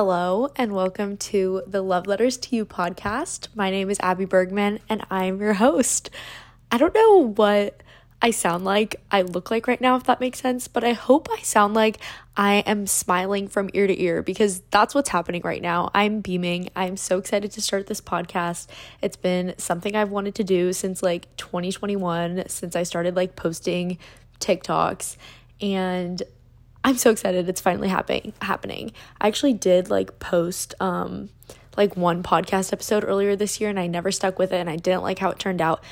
Hello, and welcome to the Love Letters to You podcast. My name is Abby Bergman, and I'm your host. I don't know what I sound like, I look like right now, if that makes sense, but I hope I sound like I am smiling from ear to ear because that's what's happening right now. I'm beaming. I'm so excited to start this podcast. It's been something I've wanted to do since like 2021, since I started like posting TikToks, and I'm so excited it's finally happening happening. I actually did like post um like one podcast episode earlier this year and I never stuck with it and I didn't like how it turned out.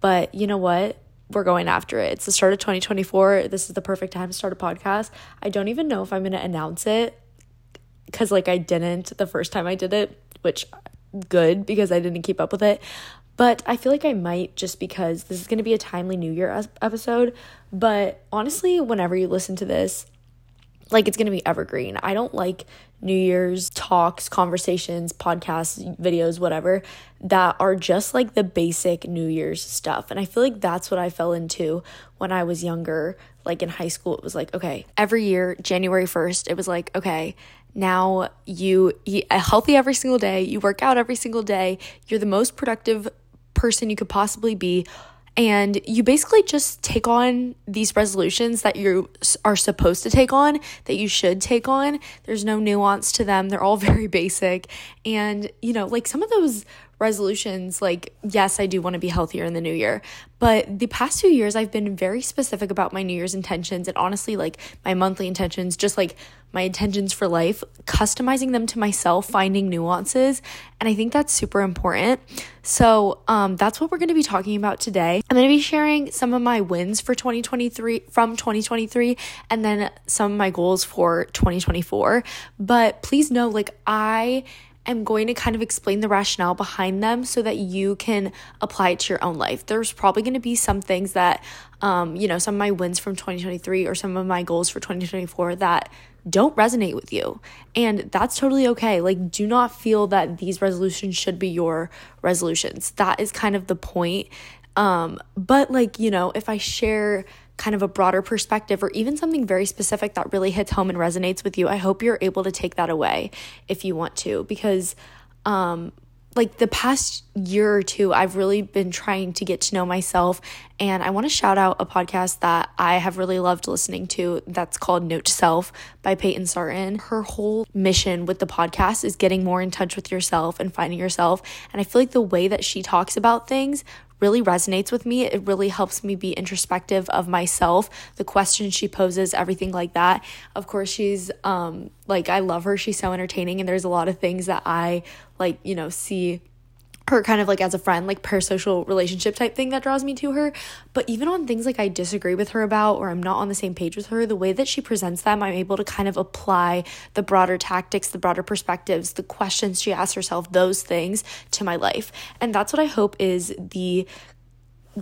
But you know what? We're going after it. It's the start of 2024. This is the perfect time to start a podcast. I don't even know if I'm going to announce it cuz like I didn't the first time I did it, which good because I didn't keep up with it. But I feel like I might just because this is going to be a timely New Year episode. But honestly, whenever you listen to this, like it's going to be evergreen. I don't like New Year's talks, conversations, podcasts, videos, whatever that are just like the basic New Year's stuff. And I feel like that's what I fell into when I was younger. Like in high school, it was like, okay, every year, January 1st, it was like, okay, now you eat healthy every single day, you work out every single day, you're the most productive person you could possibly be and you basically just take on these resolutions that you are supposed to take on, that you should take on. There's no nuance to them, they're all very basic. And, you know, like some of those resolutions, like, yes, I do want to be healthier in the new year. But the past two years, I've been very specific about my New Year's intentions and honestly, like my monthly intentions, just like my intentions for life, customizing them to myself, finding nuances. And I think that's super important. So, um, that's what we're going to be talking about today. I'm going to be sharing some of my wins for 2023 from 2023 and then some of my goals for 2024. But please know, like, I am going to kind of explain the rationale behind them so that you can apply it to your own life. There's probably going to be some things that, um, you know, some of my wins from 2023 or some of my goals for 2024 that don't resonate with you. And that's totally okay. Like, do not feel that these resolutions should be your resolutions. That is kind of the point. Um, but, like, you know, if I share kind of a broader perspective or even something very specific that really hits home and resonates with you, I hope you're able to take that away if you want to. Because, um, like the past year or two, I've really been trying to get to know myself. And I want to shout out a podcast that I have really loved listening to that's called Note to Self by Peyton Sartain. Her whole mission with the podcast is getting more in touch with yourself and finding yourself. And I feel like the way that she talks about things really resonates with me. It really helps me be introspective of myself, the questions she poses, everything like that. Of course, she's um like I love her. She's so entertaining and there's a lot of things that I like, you know, see her kind of like as a friend, like parasocial relationship type thing that draws me to her. But even on things like I disagree with her about or I'm not on the same page with her, the way that she presents them, I'm able to kind of apply the broader tactics, the broader perspectives, the questions she asks herself, those things to my life. And that's what I hope is the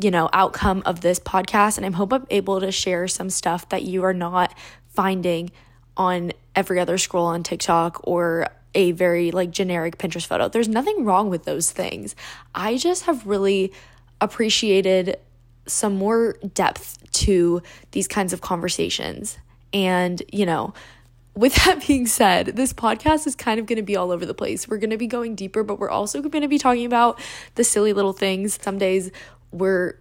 you know outcome of this podcast and I hope I'm able to share some stuff that you are not finding on every other scroll on TikTok or a very like generic Pinterest photo. There's nothing wrong with those things. I just have really appreciated some more depth to these kinds of conversations. And, you know, with that being said, this podcast is kind of going to be all over the place. We're going to be going deeper, but we're also going to be talking about the silly little things. Some days we're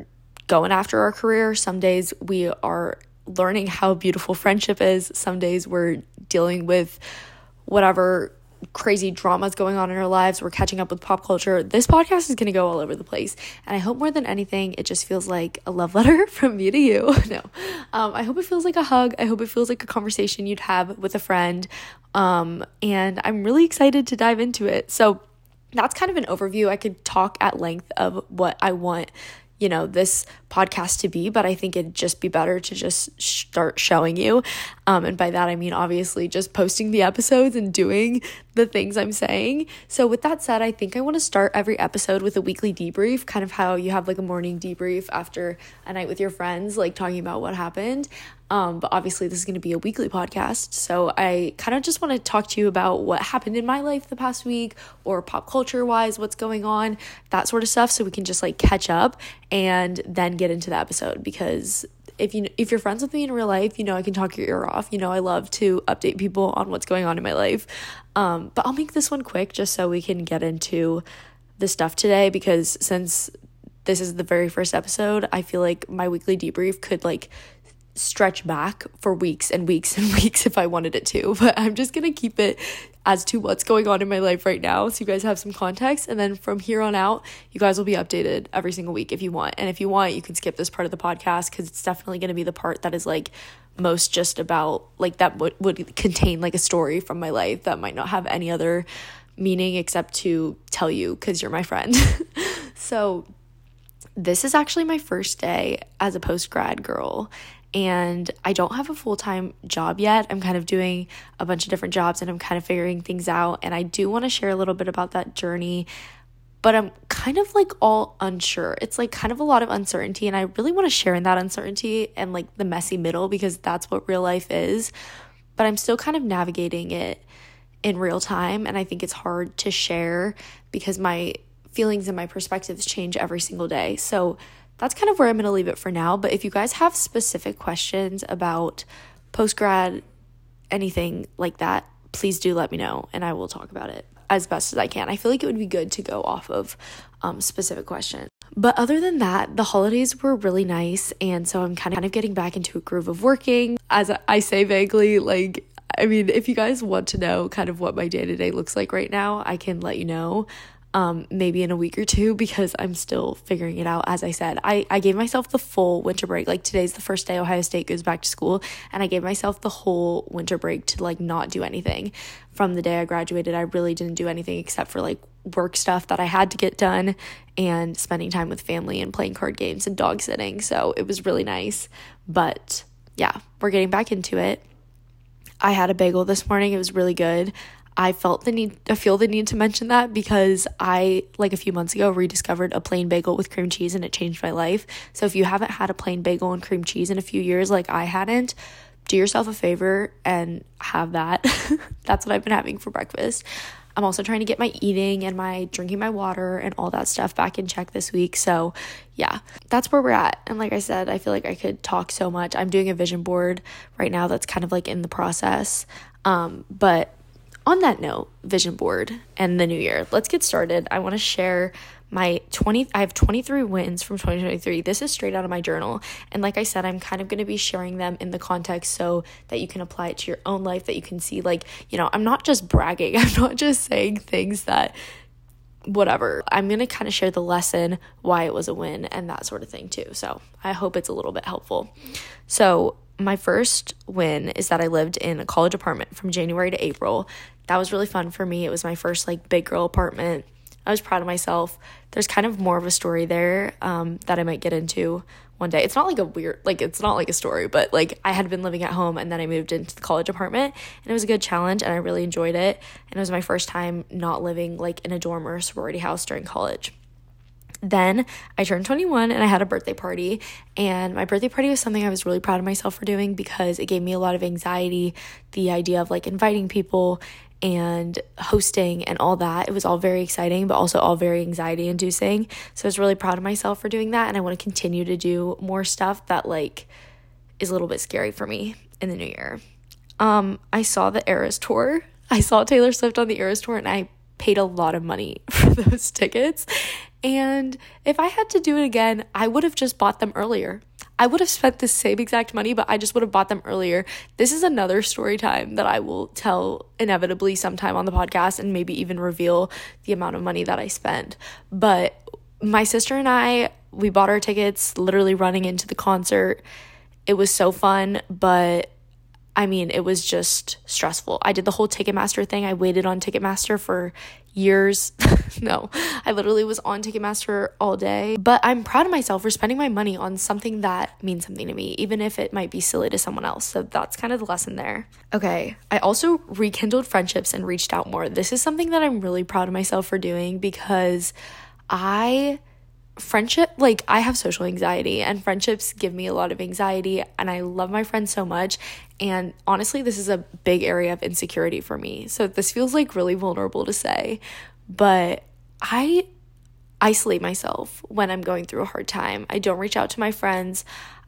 going after our career, some days we are learning how beautiful friendship is, some days we're dealing with whatever crazy dramas going on in our lives. We're catching up with pop culture. This podcast is going to go all over the place. And I hope more than anything, it just feels like a love letter from me to you. no, um, I hope it feels like a hug. I hope it feels like a conversation you'd have with a friend. Um, and I'm really excited to dive into it. So, that's kind of an overview. I could talk at length of what I want you know this podcast to be but i think it'd just be better to just start showing you um, and by that i mean obviously just posting the episodes and doing the things i'm saying so with that said i think i want to start every episode with a weekly debrief kind of how you have like a morning debrief after a night with your friends like talking about what happened um, but obviously, this is going to be a weekly podcast. So I kind of just want to talk to you about what happened in my life the past week or pop culture wise, what's going on, that sort of stuff. So we can just like catch up and then get into the episode because if you if you're friends with me in real life, you know I can talk your ear off. You know I love to update people on what's going on in my life. Um, but I'll make this one quick just so we can get into the stuff today because since this is the very first episode, I feel like my weekly debrief could like stretch back for weeks and weeks and weeks if I wanted it to. But I'm just going to keep it as to what's going on in my life right now so you guys have some context. And then from here on out, you guys will be updated every single week if you want. And if you want, you can skip this part of the podcast because it's definitely going to be the part that is like most just about like that would, would contain like a story from my life that might not have any other meaning except to tell you because you're my friend. so, this is actually my first day as a post grad girl and I don't have a full time job yet. I'm kind of doing a bunch of different jobs and I'm kind of figuring things out. And I do want to share a little bit about that journey, but I'm kind of like all unsure. It's like kind of a lot of uncertainty. And I really want to share in that uncertainty and like the messy middle because that's what real life is. But I'm still kind of navigating it in real time. And I think it's hard to share because my feelings and my perspectives change every single day. So, that's kind of where I'm going to leave it for now. But if you guys have specific questions about post grad, anything like that, please do let me know and I will talk about it as best as I can. I feel like it would be good to go off of um, specific questions. But other than that, the holidays were really nice. And so I'm kind of, kind of getting back into a groove of working. As I say vaguely, like, I mean, if you guys want to know kind of what my day to day looks like right now, I can let you know um, maybe in a week or two because I'm still figuring it out. As I said, I, I gave myself the full winter break. Like today's the first day Ohio State goes back to school, and I gave myself the whole winter break to like not do anything. From the day I graduated, I really didn't do anything except for like work stuff that I had to get done and spending time with family and playing card games and dog sitting. So it was really nice. But yeah, we're getting back into it. I had a bagel this morning. It was really good. I felt the need, I feel the need to mention that because I, like a few months ago, rediscovered a plain bagel with cream cheese and it changed my life. So if you haven't had a plain bagel and cream cheese in a few years, like I hadn't, do yourself a favor and have that. That's what I've been having for breakfast. I'm also trying to get my eating and my drinking my water and all that stuff back in check this week. So, yeah, that's where we're at. And like I said, I feel like I could talk so much. I'm doing a vision board right now that's kind of like in the process. Um, but on that note, vision board and the new year, let's get started. I want to share my 20 I have 23 wins from 2023. This is straight out of my journal. And like I said, I'm kind of going to be sharing them in the context so that you can apply it to your own life that you can see like, you know, I'm not just bragging. I'm not just saying things that whatever. I'm going to kind of share the lesson, why it was a win and that sort of thing too. So, I hope it's a little bit helpful. So, my first win is that I lived in a college apartment from January to April that was really fun for me. It was my first like big girl apartment. I was proud of myself. There's kind of more of a story there um, that I might get into one day. It's not like a weird, like, it's not like a story, but like I had been living at home and then I moved into the college apartment and it was a good challenge and I really enjoyed it. And it was my first time not living like in a dorm or a sorority house during college. Then I turned 21 and I had a birthday party. And my birthday party was something I was really proud of myself for doing because it gave me a lot of anxiety. The idea of like inviting people and hosting and all that. It was all very exciting, but also all very anxiety inducing. So I was really proud of myself for doing that. And I want to continue to do more stuff that like is a little bit scary for me in the new year. Um, I saw the Eras tour. I saw Taylor Swift on the Eras tour and I paid a lot of money for those tickets. And if I had to do it again, I would have just bought them earlier. I would have spent the same exact money, but I just would have bought them earlier. This is another story time that I will tell inevitably sometime on the podcast and maybe even reveal the amount of money that I spent. But my sister and I, we bought our tickets literally running into the concert. It was so fun, but I mean, it was just stressful. I did the whole Ticketmaster thing. I waited on Ticketmaster for years. no, I literally was on Ticketmaster all day. But I'm proud of myself for spending my money on something that means something to me, even if it might be silly to someone else. So that's kind of the lesson there. Okay, I also rekindled friendships and reached out more. This is something that I'm really proud of myself for doing because I friendship like I have social anxiety and friendships give me a lot of anxiety and I love my friends so much and honestly this is a big area of insecurity for me. So this feels like really vulnerable to say, but I isolate myself when I'm going through a hard time. I don't reach out to my friends.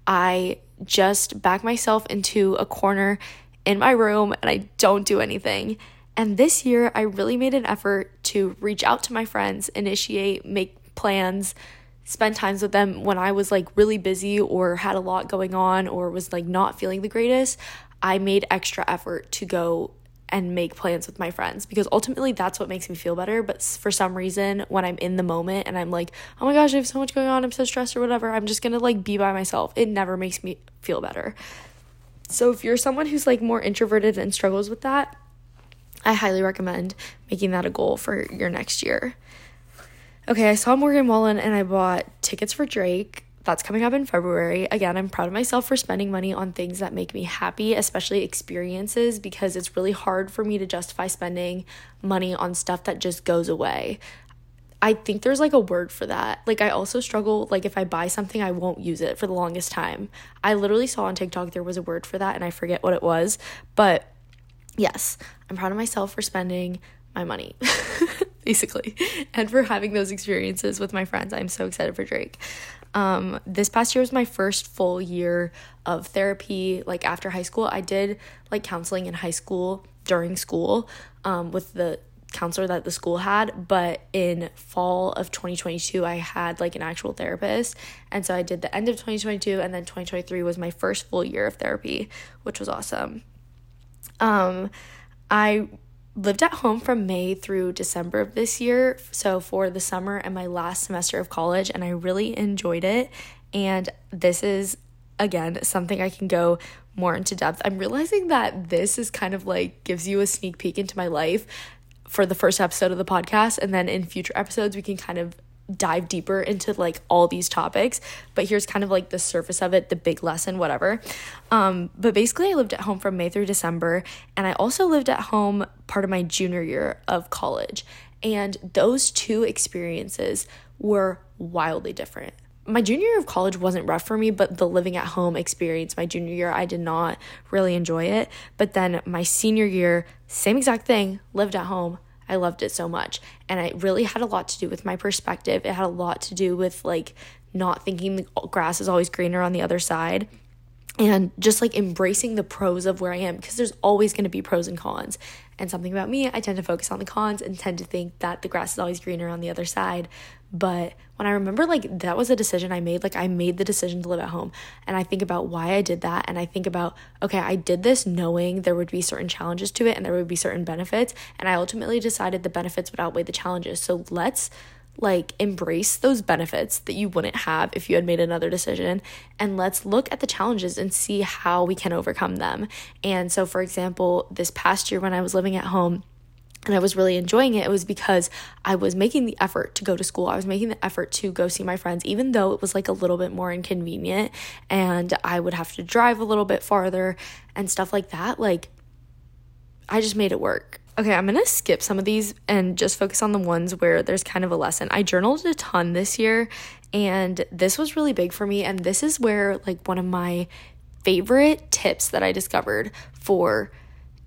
I just back myself into a corner in my room and I don't do anything. And this year, I really made an effort to reach out to my friends, initiate, make plans, spend times with them when I was like really busy or had a lot going on or was like not feeling the greatest. I made extra effort to go and make plans with my friends because ultimately that's what makes me feel better. But for some reason, when I'm in the moment and I'm like, oh my gosh, I have so much going on, I'm so stressed or whatever, I'm just gonna like be by myself. It never makes me feel better. So if you're someone who's like more introverted and struggles with that, I highly recommend making that a goal for your next year. Okay, I saw Morgan Wallen and I bought tickets for Drake that's coming up in February. Again, I'm proud of myself for spending money on things that make me happy, especially experiences, because it's really hard for me to justify spending money on stuff that just goes away. I think there's like a word for that. Like, I also struggle, like, if I buy something, I won't use it for the longest time. I literally saw on TikTok there was a word for that and I forget what it was. But yes, I'm proud of myself for spending my money, basically, and for having those experiences with my friends. I'm so excited for Drake. Um, this past year was my first full year of therapy. Like after high school, I did like counseling in high school during school um, with the counselor that the school had but in fall of 2022 i had like an actual therapist and so i did the end of 2022 and then 2023 was my first full year of therapy which was awesome um i lived at home from May through December of this year, so for the summer and my last semester of college, and I really enjoyed it. And this is, again, something I can go more into depth. I'm realizing that this is kind of like gives you a sneak peek into my life for the first episode of the podcast, and then in future episodes, we can kind of dive deeper into like all these topics but here's kind of like the surface of it the big lesson whatever. Um but basically i lived at home from may through december and i also lived at home part of my junior year of college. And those two experiences were wildly different. My junior year of college wasn't rough for me, but the living at home experience my junior year, I did not really enjoy it. But then my senior year, same exact thing, lived at home, I loved it so much. And it really had a lot to do with my perspective. It had a lot to do with like not thinking the grass is always greener on the other side and just like embracing the pros of where I am because there's always going to be pros and cons. And something about me, I tend to focus on the cons and tend to think that the grass is always greener on the other side. But when I remember, like, that was a decision I made, like, I made the decision to live at home. And I think about why I did that. And I think about, okay, I did this knowing there would be certain challenges to it and there would be certain benefits. And I ultimately decided the benefits would outweigh the challenges. So let's like embrace those benefits that you wouldn't have if you had made another decision and let's look at the challenges and see how we can overcome them. And so for example, this past year when I was living at home, and I was really enjoying it, it was because I was making the effort to go to school. I was making the effort to go see my friends, even though it was like a little bit more inconvenient and I would have to drive a little bit farther and stuff like that. Like, I just made it work. Okay, I'm gonna skip some of these and just focus on the ones where there's kind of a lesson. I journaled a ton this year, and this was really big for me. And this is where, like, one of my favorite tips that I discovered for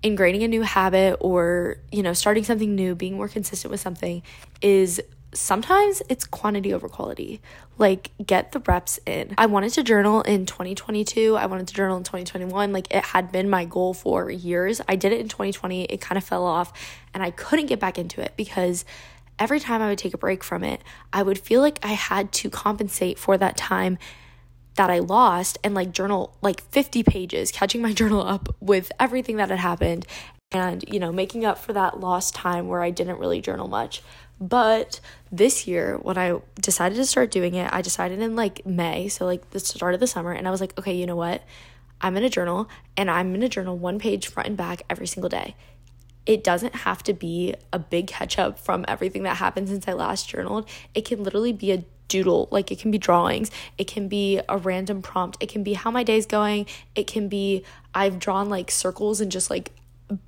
ingraining a new habit or, you know, starting something new, being more consistent with something is sometimes it's quantity over quality. Like, get the reps in. I wanted to journal in 2022. I wanted to journal in 2021. Like, it had been my goal for years. I did it in 2020. It kind of fell off, and I couldn't get back into it because every time I would take a break from it, I would feel like I had to compensate for that time that I lost and like journal like 50 pages, catching my journal up with everything that had happened and, you know, making up for that lost time where I didn't really journal much. But this year, when I decided to start doing it, I decided in like May, so like the start of the summer, and I was like, okay, you know what? I'm in a journal and I'm in a journal one page front and back every single day. It doesn't have to be a big catch up from everything that happened since I last journaled. It can literally be a doodle, like it can be drawings, it can be a random prompt, it can be how my day's going, it can be I've drawn like circles and just like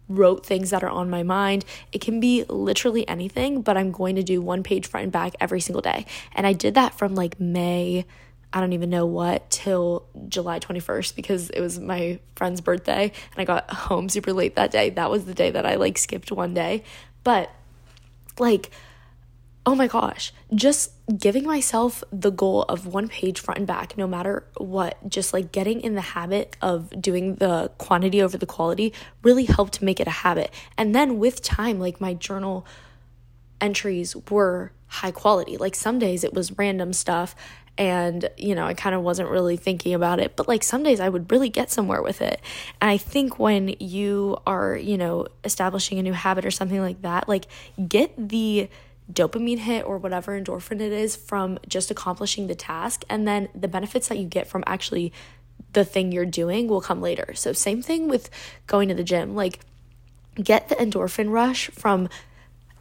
wrote things that are on my mind. It can be literally anything, but I'm going to do one page front and back every single day. And I did that from like May, I don't even know what, till July 21st because it was my friend's birthday and I got home super late that day. That was the day that I like skipped one day. But like, oh my gosh, just giving myself the goal of one page front and back, no matter what, just like getting in the habit of doing the quantity over the quality really helped make it a habit. And then with time, like my journal entries were high quality. Like some days it was random stuff and you know i kind of wasn't really thinking about it but like some days i would really get somewhere with it and i think when you are you know establishing a new habit or something like that like get the dopamine hit or whatever endorphin it is from just accomplishing the task. And then the benefits that you get from actually the thing you're doing will come later. So, same thing with going to the gym. Like, get the endorphin rush from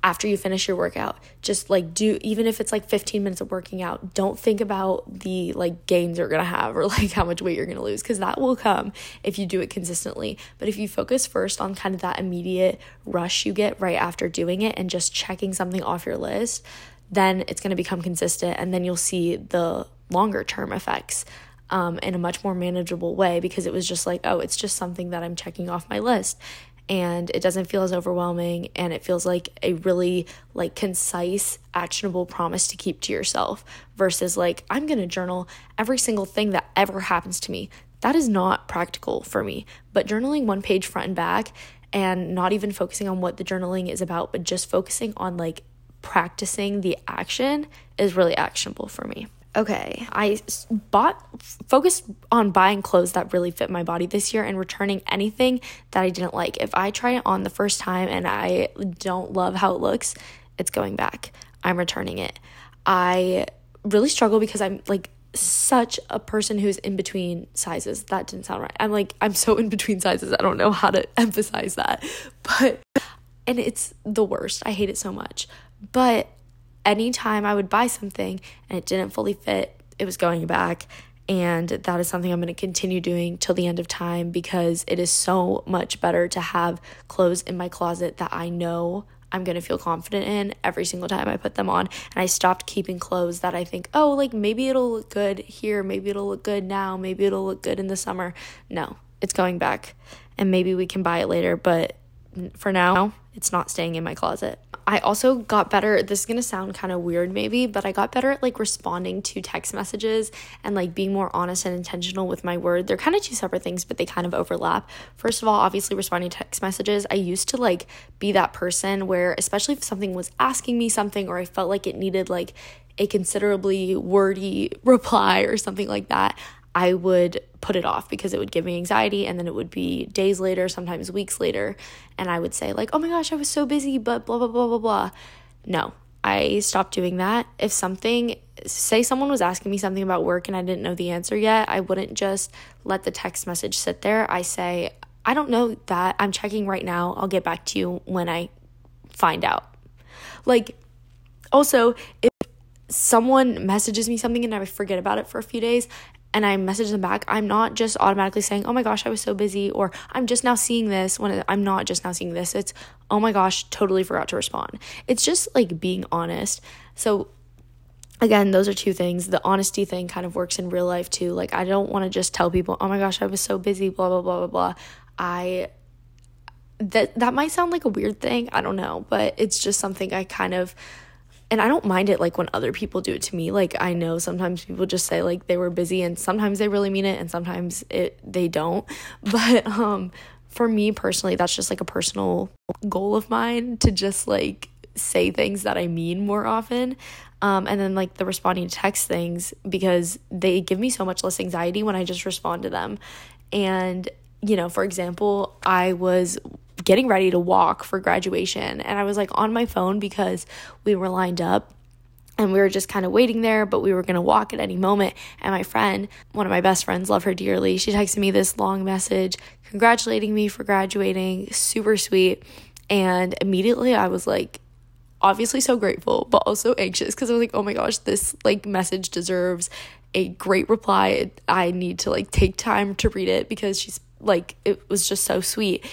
after you finish your workout just like do even if it's like 15 minutes of working out don't think about the like gains you're gonna have or like how much weight you're gonna lose because that will come if you do it consistently. But if you focus first on kind of that immediate rush you get right after doing it and just checking something off your list then it's gonna become consistent and then you'll see the longer term effects um, in a much more manageable way because it was just like, oh, it's just something that I'm checking off my list and it doesn't feel as overwhelming and it feels like a really like concise actionable promise to keep to yourself versus like i'm going to journal every single thing that ever happens to me. That is not practical for me. But journaling one page front and back and not even focusing on what the journaling is about but just focusing on like practicing the action is really actionable for me okay, I bought, focused on buying clothes that really fit my body this year and returning anything that I didn't like. If I try it on the first time and I don't love how it looks, it's going back. I'm returning it. I really struggle because I'm like such a person who's in between sizes. That didn't sound right. I'm like, I'm so in between sizes. I don't know how to emphasize that. But, and it's the worst. I hate it so much. But anytime I would buy something and it didn't fully fit, it was going back. And that is something I'm going to continue doing till the end of time because it is so much better to have clothes in my closet that I know I'm going to feel confident in every single time I put them on. And I stopped keeping clothes that I think, oh, like maybe it'll look good here, maybe it'll look good now, maybe it'll look good in the summer. No, it's going back. And maybe we can buy it later, but for now, it's not staying in my closet. I also got better. This is going to sound kind of weird maybe, but I got better at like responding to text messages and like being more honest and intentional with my word. They're kind of two separate things, but they kind of overlap. First of all, obviously responding to text messages, I used to like be that person where especially if something was asking me something or I felt like it needed like a considerably wordy reply or something like that, I would put it off because it would give me anxiety and then it would be days later, sometimes weeks later, and I would say like, "Oh my gosh, I was so busy, but blah blah blah blah blah." No. I stopped doing that. If something say someone was asking me something about work and I didn't know the answer yet, I wouldn't just let the text message sit there. I say, "I don't know that. I'm checking right now. I'll get back to you when I find out." Like also, if someone messages me something and I forget about it for a few days and I message them back, I'm not just automatically saying, oh my gosh, I was so busy, or I'm just now seeing this when I'm not just now seeing this. It's, oh my gosh, totally forgot to respond. It's just like being honest. So, again, those are two things. The honesty thing kind of works in real life too. Like, I don't want to just tell people, oh my gosh, I was so busy, blah, blah, blah, blah, blah. I, that, that might sound like a weird thing. I don't know, but it's just something I kind of, and I don't mind it like when other people do it to me. Like I know sometimes people just say like they were busy and sometimes they really mean it and sometimes it they don't. But um for me personally that's just like a personal goal of mine to just like say things that I mean more often. Um, and then like the responding to text things because they give me so much less anxiety when I just respond to them. And you know, for example, I was getting ready to walk for graduation and I was like on my phone because we were lined up and we were just kind of waiting there, but we were going to walk at any moment. And my friend, one of my best friends, love her dearly, she texted me this long message congratulating me for graduating, super sweet. And immediately I was like, obviously so grateful, but also anxious because I was like, oh my gosh, this like message deserves a great reply. I need to like take time to read it because she's like, it was just so sweet.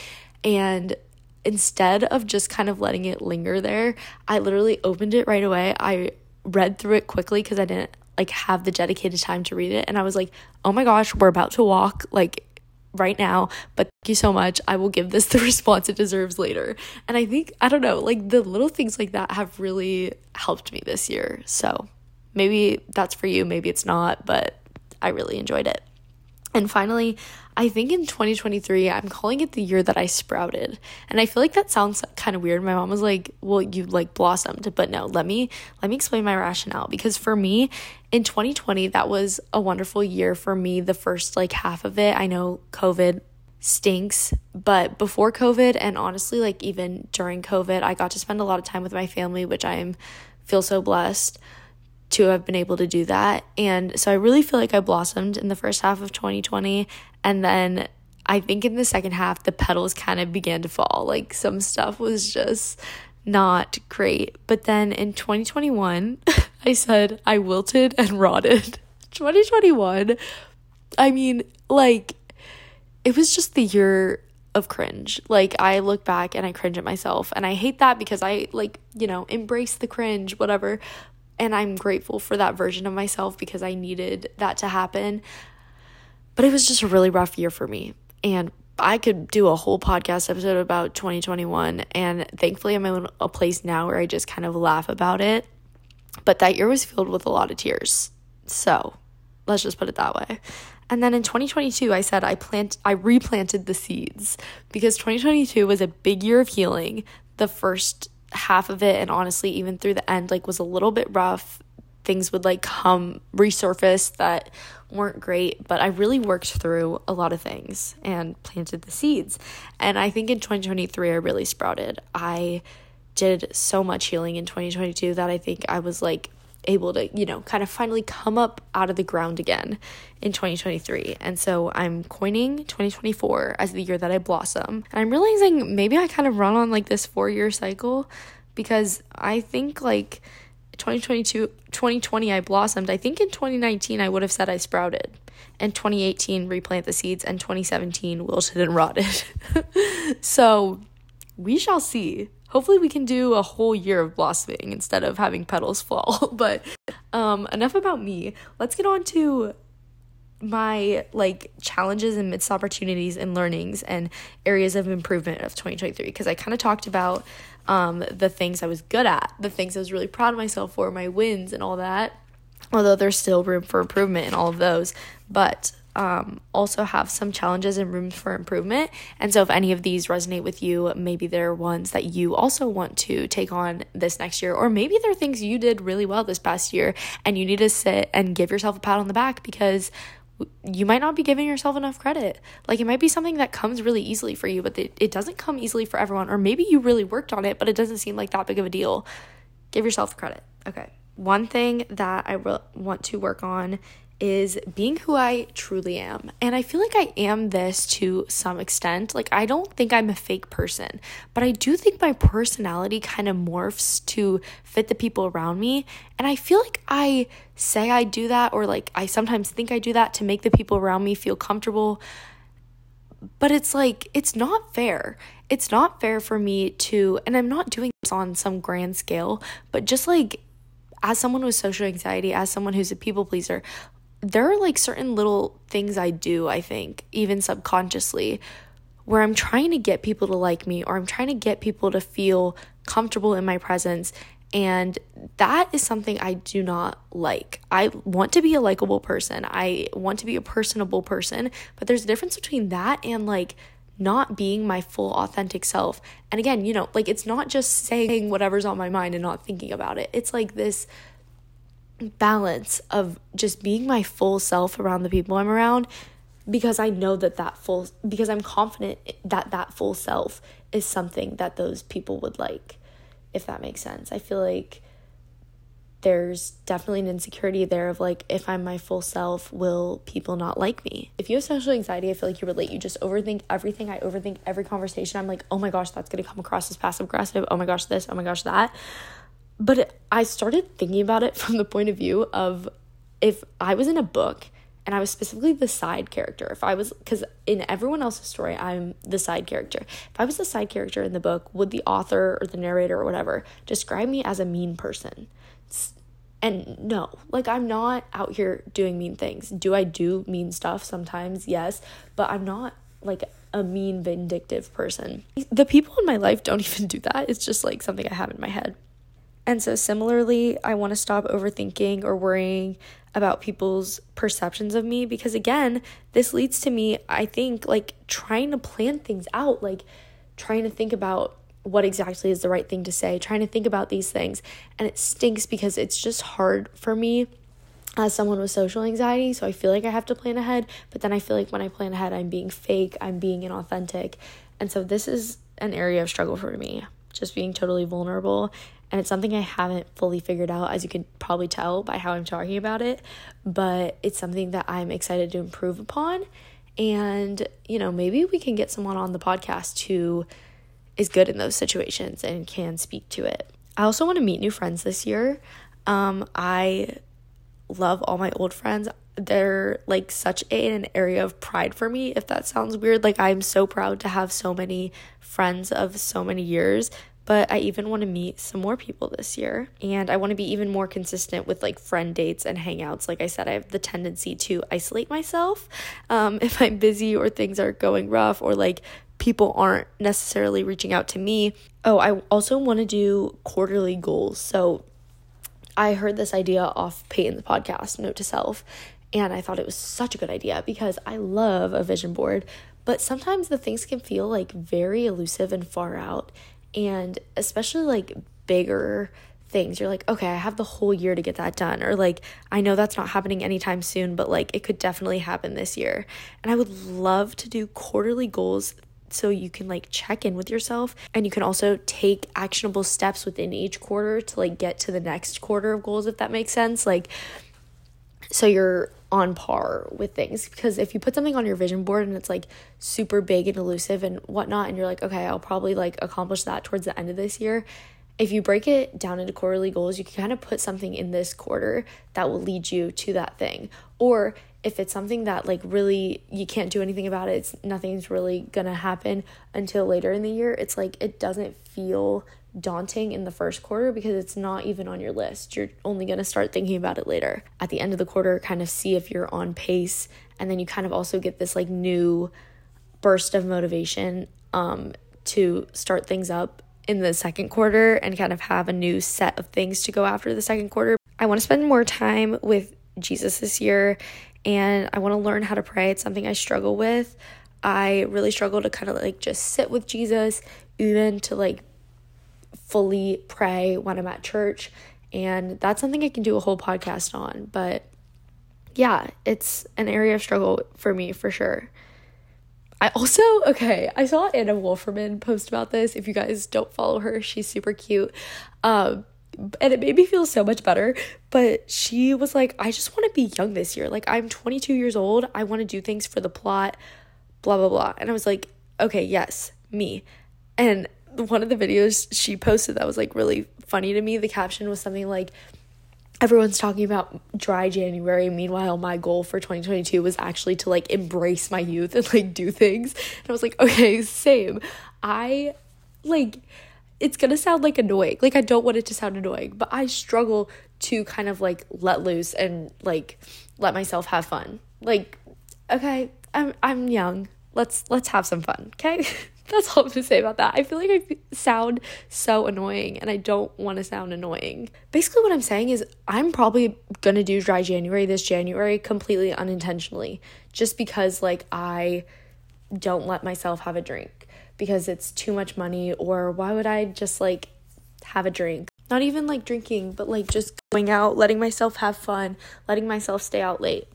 And instead of just kind of letting it linger there, I literally opened it right away. I read through it quickly because I didn't like have the dedicated time to read it. And I was like, oh my gosh, we're about to walk. Like, right now, but thank you so much. I will give this the response it deserves later. And I think, I don't know, like the little things like that have really helped me this year. So maybe that's for you, maybe it's not, but I really enjoyed it. And finally, I think in 2023, I'm calling it the year that I sprouted. And I feel like that sounds kind of weird. My mom was like, "Well, you like blossomed." But no, let me let me explain my rationale because for me, in 2020, that was a wonderful year for me. The first like half of it, I know COVID stinks, but before COVID and honestly like even during COVID, I got to spend a lot of time with my family, which I am feel so blessed to have been able to do that. And so I really feel like I blossomed in the first half of 2020. And then I think in the second half, the petals kind of began to fall. Like some stuff was just not great. But then in 2021, I said I wilted and rotted. 2021, I mean, like, it was just the year of cringe. Like I look back and I cringe at myself and I hate that because I like, you know, embrace the cringe, whatever and I'm grateful for that version of myself because I needed that to happen. But it was just a really rough year for me. And I could do a whole podcast episode about 2021. And thankfully, I'm in a place now where I just kind of laugh about it. But that year was filled with a lot of tears. So let's just put it that way. And then in 2022, I said I plant I replanted the seeds because 2022 was a big year of healing. The first half of it and honestly even through the end like was a little bit rough. Things would like come resurface that weren't great but i really worked through a lot of things and planted the seeds. And i think in 2023 i really sprouted. I did so much healing in 2022 that i think i was like able to, you know, kind of finally come up out of the ground again in 2023. And so I'm coining 2024 as the year that I blossom. And I'm realizing maybe I kind of run on like this four year cycle because I think like 2022, 2020, I blossomed. I think in 2019, I would have said I sprouted. And 2018, replant the seeds. And 2017, wilted and rotted. so we shall see hopefully we can do a whole year of blossoming instead of having petals fall. but um, enough about me. Let's get on to my like challenges and missed opportunities and learnings and areas of improvement of 2023 because I kind of talked about um, the things I was good at, the things I was really proud of myself for, my wins and all that. Although there's still room for improvement in all of those, but um, also have some challenges and rooms for improvement. And so, if any of these resonate with you, maybe they're ones that you also want to take on this next year, or maybe they're things you did really well this past year and you need to sit and give yourself a pat on the back because you might not be giving yourself enough credit. Like it might be something that comes really easily for you, but it, doesn't come easily for everyone. Or maybe you really worked on it, but it doesn't seem like that big of a deal. Give yourself credit. Okay. One thing that I re- want to work on is being who I truly am. And I feel like I am this to some extent. Like, I don't think I'm a fake person, but I do think my personality kind of morphs to fit the people around me. And I feel like I say I do that, or like I sometimes think I do that to make the people around me feel comfortable. But it's like, it's not fair. It's not fair for me to, and I'm not doing this on some grand scale, but just like as someone with social anxiety, as someone who's a people pleaser, there are like certain little things I do, I think, even subconsciously, where I'm trying to get people to like me or I'm trying to get people to feel comfortable in my presence. And that is something I do not like. I want to be a likable person. I want to be a personable person, but there's a difference between that and like not being my full authentic self. And again, you know, like it's not just saying whatever's on my mind and not thinking about it. It's like this balance of just being my full self around the people I'm around because I know that that full because I'm confident that that full self is something that those people would like if that makes sense. I feel like there's definitely an insecurity there of like if I'm my full self, will people not like me? If you have social anxiety, I feel like you relate. You just overthink everything. I overthink every conversation. I'm like, oh my gosh, that's gonna come across as passive aggressive. Oh my gosh, this. Oh my gosh, that. But I started thinking about it from the point of view of if I was in a book and I was specifically the side character, if I was, because in everyone else's story, I'm the side character. If I was the side character in the book, would the author or the narrator or whatever describe me as a mean person? And no, like I'm not out here doing mean things. Do I do mean stuff sometimes? Yes, but I'm not like a mean, vindictive person. The people in my life don't even do that. It's just like something I have in my head. And so, similarly, I want to stop overthinking or worrying about people's perceptions of me because, again, this leads to me, I think, like trying to plan things out, like trying to think about what exactly is the right thing to say, trying to think about these things. And it stinks because it's just hard for me as someone with social anxiety. So I feel like I have to plan ahead, but then I feel like when I plan ahead, I'm being fake, I'm being inauthentic. And so this is an area of struggle for me, just being totally vulnerable and it's something I haven't fully figured out, as you can probably tell by how I'm talking about it. But it's something that I'm excited to improve upon. And, you know, maybe we can get someone on the podcast who is good in those situations and can speak to it. I also want to meet new friends this year. Um, I love all my old friends. They're like such a, an area of pride for me, if that sounds weird. Like, I'm so proud to have so many friends of so many years but I even want to meet some more people this year. And I want to be even more consistent with like friend dates and hangouts. Like I said, I have the tendency to isolate myself um, if I'm busy or things are going rough or like people aren't necessarily reaching out to me. Oh, I also want to do quarterly goals. So I heard this idea off Peyton's podcast, Note to Self, and I thought it was such a good idea because I love a vision board, but sometimes the things can feel like very elusive and far out. And especially like bigger things, you're like, okay, I have the whole year to get that done. Or like, I know that's not happening anytime soon, but like it could definitely happen this year. And I would love to do quarterly goals so you can like check in with yourself and you can also take actionable steps within each quarter to like get to the next quarter of goals if that makes sense like so you're on par with things. Because if you put something on your vision board and it's like super big and elusive and whatnot and you're like okay i'll probably like accomplish that towards the end of this year if you break it down into quarterly goals you can kind of put something in this quarter that will lead you to that thing. Or if it's something that like really you can't do anything about it it's nothing's really gonna happen until later in the year it's like it doesn't feel daunting in the first quarter because it's not even on your list. You're only going to start thinking about it later. At the end of the quarter, kind of see if you're on pace. And then you kind of also get this like new burst of motivation um, to start things up in the second quarter and kind of have a new set of things to go after the second quarter. I want to spend more time with Jesus this year and I want to learn how to pray. It's something I struggle with. I really struggle to kind of like just sit with Jesus, even to like fully pray when I'm at church. And that's something I can do a whole podcast on. But yeah, it's an area of struggle for me for sure. I also, okay, I saw Anna Wolferman post about this. If you guys don't follow her, she's super cute. Um, and it made me feel so much better. But she was like, I just want to be young this year. Like, I'm 22 years old. I want to do things for the plot, blah, blah, blah. And I was like, okay, yes, me. And one of the videos she posted that was like really funny to me. The caption was something like, everyone's talking about dry January. Meanwhile, my goal for 2022 was actually to like embrace my youth and like do things. And I was like, okay, same. I like it's gonna sound like annoying. Like I don't want it to sound annoying, but I struggle to kind of like let loose and like let myself have fun. Like, okay, I'm I'm young. Let's let's have some fun, okay? That's all I'm gonna say about that. I feel like I sound so annoying and I don't want to sound annoying. Basically, what I'm saying is I'm probably gonna do dry January this January completely unintentionally, just because like I don't let myself have a drink because it's too much money, or why would I just like have a drink? Not even like drinking, but like just going out, letting myself have fun, letting myself stay out late.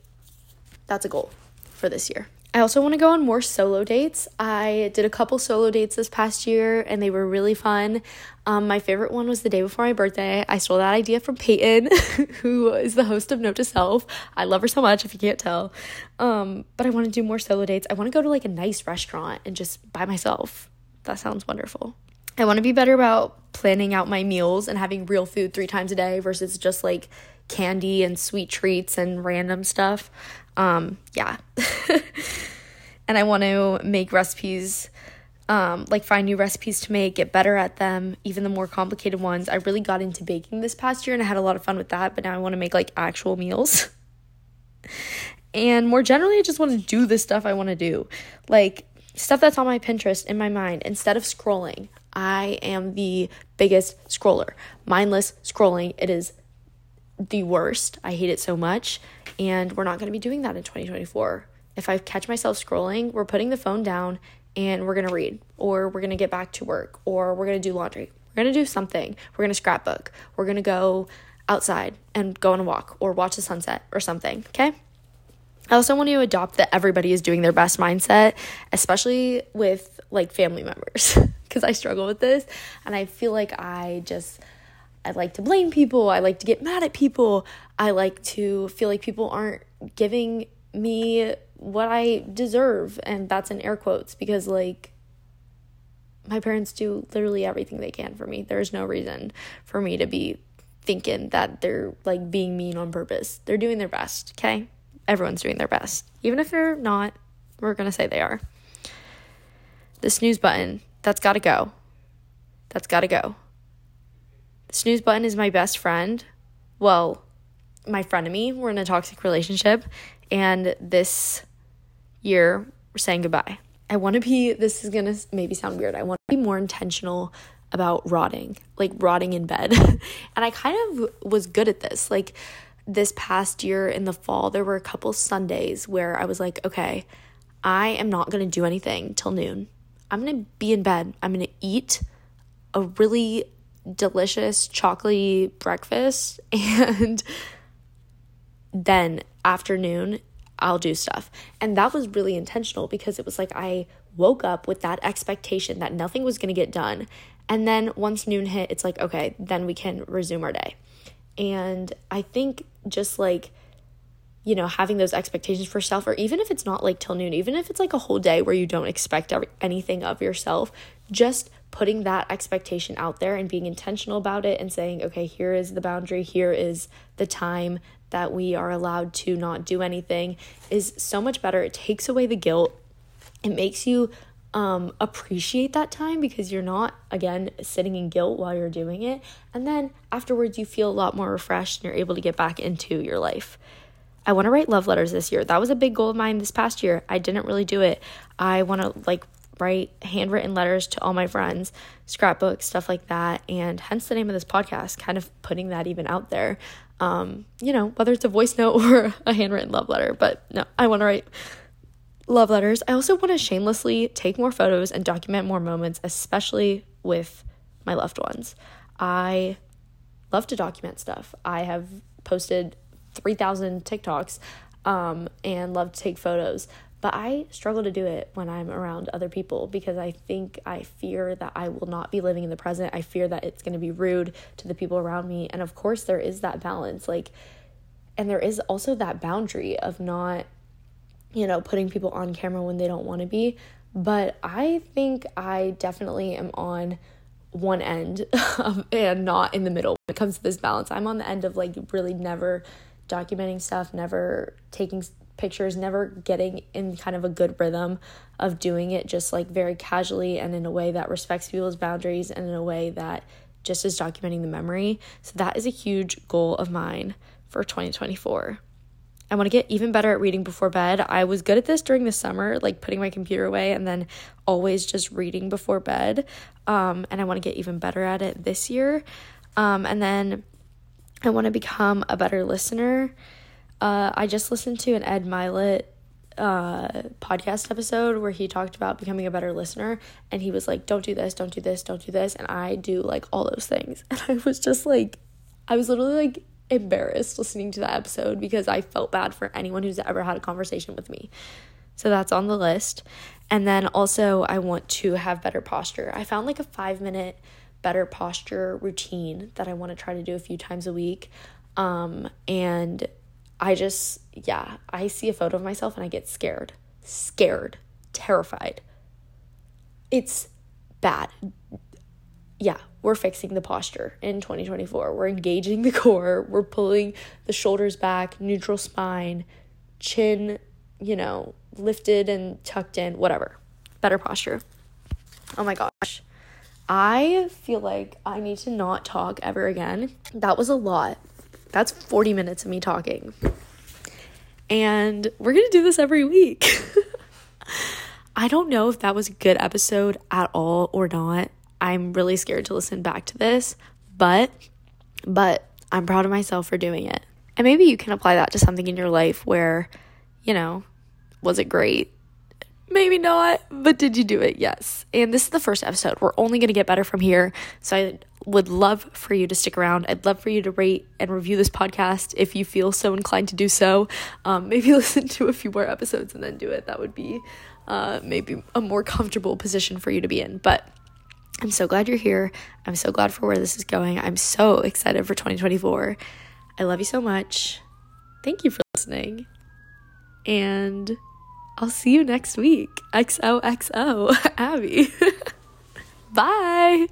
That's a goal for this year. I also want to go on more solo dates. I did a couple solo dates this past year and they were really fun. Um, my favorite one was the day before my birthday. I stole that idea from Peyton, who is the host of Note to Self. I love her so much if you can't tell. Um, but I want to do more solo dates. I want to go to like a nice restaurant and just by myself. That sounds wonderful. I want to be better about planning out my meals and having real food three times a day versus just like candy and sweet treats and random stuff. Um, yeah. and I want to make recipes um, like find new recipes to make, get better at them, even the more complicated ones. I really got into baking this past year and I had a lot of fun with that, but now I want to make like actual meals. and more generally, I just want to do the stuff I want to do. Like stuff that's on my Pinterest in my mind instead of scrolling. I am the biggest scroller. Mindless scrolling. It is the worst. I hate it so much. And we're not going to be doing that in 2024. If I catch myself scrolling, we're putting the phone down and we're going to read, or we're going to get back to work, or we're going to do laundry. We're going to do something. We're going to scrapbook. We're going to go outside and go on a walk or watch the sunset or something. Okay. I also want to adopt that everybody is doing their best mindset, especially with like family members, because I struggle with this and I feel like I just I like to blame people, I like to get mad at people, I like to feel like people aren't giving me what I deserve, and that's in air quotes because like my parents do literally everything they can for me. There's no reason for me to be thinking that they're like being mean on purpose. They're doing their best, okay? everyone's doing their best. Even if they're not, we're to say they are. The snooze button, that's got to go. That's got to go. Snooze button is my best friend. Well, my frenemy. We're in a toxic relationship. And this year, we're saying goodbye. I want to be, this is going to maybe sound weird. I want to be more intentional about rotting, like rotting in bed. and I kind of was good at this. Like, this past year in the fall, there were a couple Sundays where I was like, okay, I am not going to do anything till noon. I'm going to be in bed. I'm going to eat a really delicious chocolatey breakfast and then afternoon I'll do stuff. And that was really intentional because it was like I woke up with that expectation that nothing was going to get done. And then once noon hit, it's like, okay, then we can resume our day. And I think just like, you know, having those expectations for yourself, or even if it's not like till noon, even if it's like a whole day where you don't expect anything of yourself, just putting that expectation out there and being intentional about it and saying, okay, here is the boundary, here is the time that we are allowed to not do anything is so much better. It takes away the guilt. It makes you um, appreciate that time because you're not, again, sitting in guilt while you're doing it. And then afterwards, you feel a lot more refreshed and you're able to get back into your life. I want to write love letters this year. That was a big goal of mine this past year. I didn't really do it. I want to like write handwritten letters to all my friends, scrapbooks, stuff like that. And hence the name of this podcast, kind of putting that even out there. Um, you know, whether it's a voice note or a handwritten love letter. But no, I want to write love letters. I also want to shamelessly take more photos and document more moments, especially with my loved ones. I love to document stuff. I have posted 3,000 TikToks um, and love to take photos, but I struggle to do it when I'm around other people because I think I fear that I will not be living in the present. I fear that it's going to be rude to the people around me. And of course, there is that balance. Like, and there is also that boundary of not you know, putting people on camera when they don't want to be. But I think I definitely am on one end of, and not in the middle when it comes to this balance. I'm on the end of like really never documenting stuff, never taking pictures, never getting in kind of a good rhythm of doing it just like very casually and in a way that respects people's boundaries and in a way that just is documenting the memory. So that is a huge goal of mine for 2024. I want to get even better at reading before bed. I was good at this during the summer, like putting my computer away and then always just reading before bed. Um, and I want to get even better at it this year. Um, and then I want to become a better listener. Uh, I just listened to an Ed Mylett uh, podcast episode where he talked about becoming a better listener. And he was like, don't do this, don't do this, don't do this. And I do like all those things. And I was just like, I was literally like embarrassed listening to that episode because I felt bad for anyone who's ever had a conversation with me. So that's on the list. And then also, I want to have better posture. I found like a five minute better posture routine that I want to try to do a few times a week. Um, and I just, yeah, I see a photo of myself and I get scared, scared, terrified. It's bad yeah, we're fixing the posture in 2024. We're engaging the core, we're pulling the shoulders back, neutral spine, chin, you know, lifted and tucked in, whatever. Better posture. Oh my gosh. I feel like I need to not talk ever again. That was a lot. That's 40 minutes of me talking. And we're going to do this every week. I don't know if that was a good episode at all or not. I'm really scared to listen back to this, but but I'm proud of myself for doing it. And maybe you can apply that to something in your life where, you know, was it great? Maybe not, but did you do it? Yes. And this is the first episode. We're only going to get better from here. So I would love for you to stick around. I'd love for you to rate and review this podcast if you feel so inclined to do so. Um, maybe listen to a few more episodes and then do it. That would be uh, maybe a more comfortable position for you to be in. But I'm so glad you're here. I'm so glad for where this is going. I'm so excited for 2024. I love you so much. Thank you for listening. And I'll see you next week. XOXO, Abby. Bye.